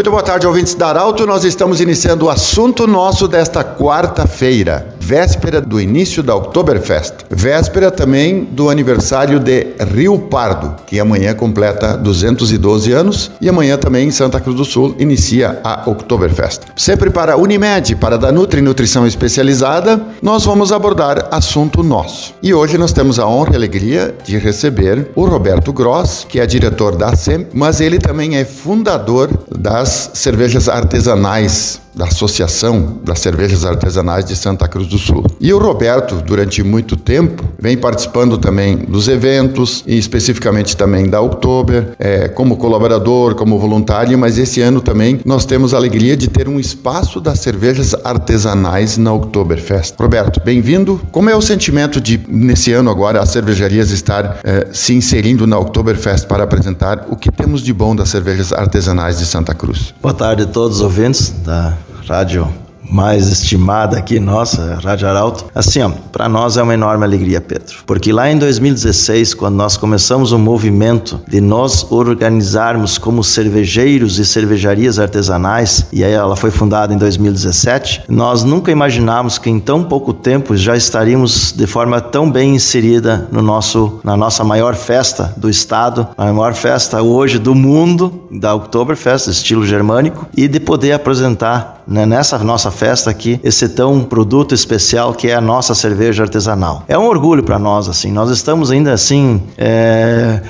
Muito boa tarde, ouvintes da Arauto. Nós estamos iniciando o assunto nosso desta quarta-feira véspera do início da Oktoberfest, véspera também do aniversário de Rio Pardo, que amanhã completa 212 anos, e amanhã também em Santa Cruz do Sul inicia a Oktoberfest. Sempre para Unimed, para da Nutri Nutrição Especializada, nós vamos abordar assunto nosso. E hoje nós temos a honra e alegria de receber o Roberto Gross, que é diretor da SEM, mas ele também é fundador das cervejas artesanais da Associação das Cervejas Artesanais de Santa Cruz do Sul. E o Roberto, durante muito tempo, vem participando também dos eventos e especificamente também da Oktober, é, como colaborador, como voluntário, mas esse ano também nós temos a alegria de ter um espaço das cervejas artesanais na Oktoberfest. Roberto, bem-vindo. Como é o sentimento de, nesse ano agora, as cervejarias estar é, se inserindo na Oktoberfest para apresentar o que temos de bom das cervejas artesanais de Santa Cruz? Boa tarde a todos os ouvintes da rádio mais estimada aqui, nossa, Rádio Arauto. Assim, para nós é uma enorme alegria, Pedro, porque lá em 2016, quando nós começamos o movimento de nós organizarmos como cervejeiros e cervejarias artesanais, e aí ela foi fundada em 2017, nós nunca imaginávamos que em tão pouco tempo já estaríamos de forma tão bem inserida no nosso, na nossa maior festa do estado, a maior festa hoje do mundo, da Oktoberfest, estilo germânico, e de poder apresentar né, nessa nossa festa aqui esse tão produto especial que é a nossa cerveja artesanal. É um orgulho para nós, assim. Nós estamos ainda assim é,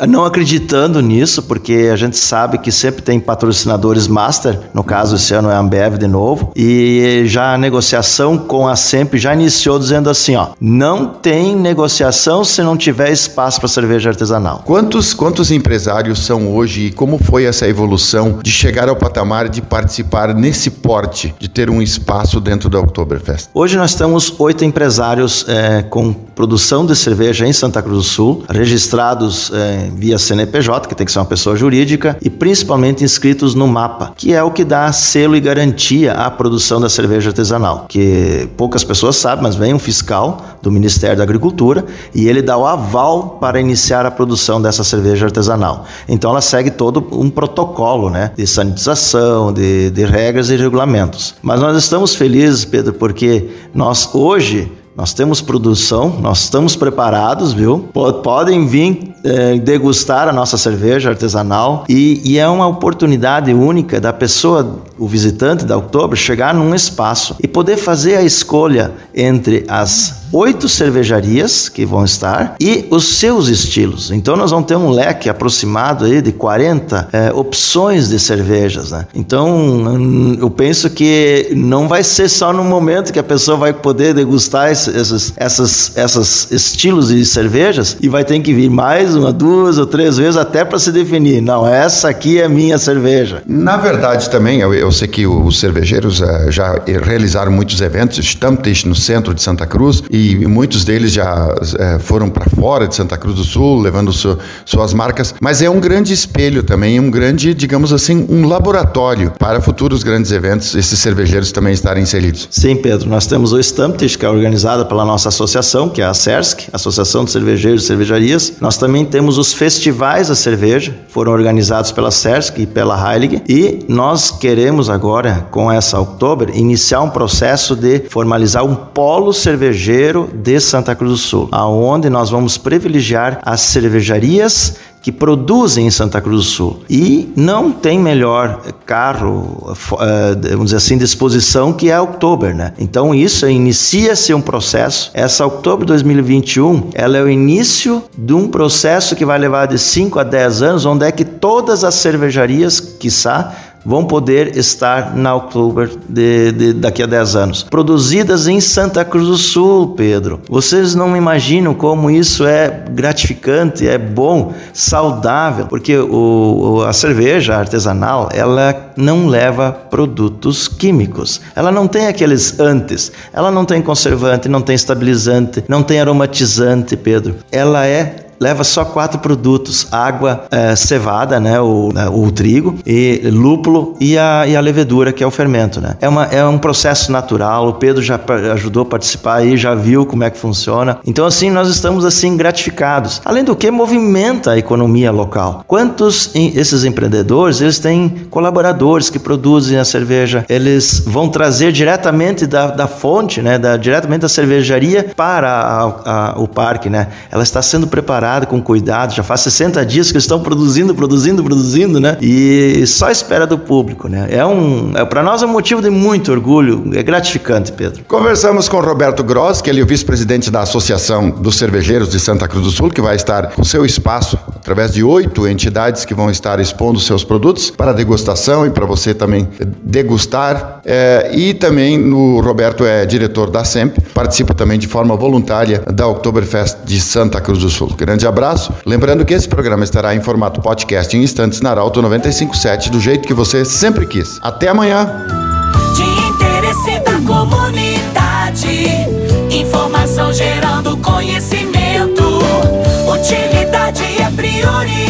é, não acreditando nisso, porque a gente sabe que sempre tem patrocinadores master. No caso, esse ano é a Ambev de novo. E já a negociação com a Semp já iniciou dizendo assim, ó, não tem negociação se não tiver espaço para cerveja artesanal. Quantos quantos empresários são hoje e como foi essa evolução de chegar ao patamar de participar nesse porte de ter um espaço dentro da Oktoberfest? Hoje nós temos oito empresários é, com produção de cerveja em Santa Cruz do Sul, registrados é, via CNPJ, que tem que ser uma pessoa jurídica, e principalmente inscritos no MAPA, que é o que dá selo e garantia à produção da cerveja artesanal. Que poucas pessoas sabem, mas vem um fiscal do Ministério da Agricultura e ele dá o aval para iniciar a produção dessa cerveja artesanal. Então ela segue todo um protocolo né, de sanitização, de de, regras e regulamentos. Mas nós estamos felizes, Pedro, porque nós hoje nós temos produção, nós estamos preparados, viu? Podem vir é, degustar a nossa cerveja artesanal e, e, é uma oportunidade única da pessoa, o visitante da Oktober, chegar num espaço e poder fazer a escolha entre as oito cervejarias que vão estar e os seus estilos. Então nós vamos ter um leque aproximado aí de 40 é, opções de cervejas, né? Então hum, eu penso que não vai ser só no momento que a pessoa vai poder degustar esses, essas, essas estilos de cervejas e vai ter que vir mais uma, duas ou três vezes até para se definir. Não, essa aqui é minha cerveja. Na verdade também, eu, eu sei que os cervejeiros uh, já realizaram muitos eventos, Stammtisch no centro de Santa Cruz e muitos deles já é, foram para fora de Santa Cruz do Sul, levando su, suas marcas, mas é um grande espelho também, um grande, digamos assim, um laboratório para futuros grandes eventos, esses cervejeiros também estarem inseridos. Sim, Pedro, nós temos o Stamptish, que é organizada pela nossa associação, que é a CERSC, Associação de Cervejeiros e Cervejarias. Nós também temos os festivais da cerveja, foram organizados pela CERSC e pela Heilig, e nós queremos agora, com essa Oktober, iniciar um processo de formalizar um polo cervejeiro de Santa Cruz do Sul, aonde nós vamos privilegiar as cervejarias que produzem em Santa Cruz do Sul. E não tem melhor carro, eh, vamos dizer assim, disposição que a Oktober, né? Então isso inicia-se um processo. Essa Oktober 2021, ela é o início de um processo que vai levar de 5 a 10 anos, onde é que todas as cervejarias, quiçá, vão poder estar na Oktober de, de, daqui a 10 anos. Produzidas em Santa Cruz do Sul, Pedro. Vocês não imaginam como isso é gratificante, é bom, saudável, porque o, a cerveja artesanal ela não leva produtos químicos. Ela não tem aqueles antes. Ela não tem conservante, não tem estabilizante, não tem aromatizante, Pedro. Ela é leva só quatro produtos: água é, cevada, né, o, né, trigo, e lúpulo e a, e a levedura, que é o fermento. Né? É, uma, é um processo natural. O Pedro já ajudou a participar aí, já viu como é que funciona. Então, assim, nós estamos assim gratificados. Além do que, movimenta a economia local. Quantos esses empreendedores eles têm colaboradores que produzem a cerveja? Eles vão trazer diretamente da, da fonte, né, da, diretamente da cervejaria para a, a, o parque, né? Ela está sendo preparada com cuidado. Já faz 60 dias que estão produzindo, produzindo, produzindo, né? E só espera do público, né? É um, é, para nós é um motivo de muito orgulho. É gratificante, Pedro. Conversamos com Roberto Gross, que ele é o vice-presidente da Associação dos Cervejeiros de Santa Cruz do Sul, que vai estar com seu espaço através de oito entidades que vão estar expondo seus produtos para degustação e para você também degustar. É, e também o Roberto é diretor da SEMP, participa também de forma voluntária da Oktoberfest de Santa Cruz do Sul. Grande abraço. Lembrando que esse programa estará em formato podcast em instantes na Arauto 957, do jeito que você sempre quis. Até amanhã. De interesse da comunidade, informação gerando conhecimento Señor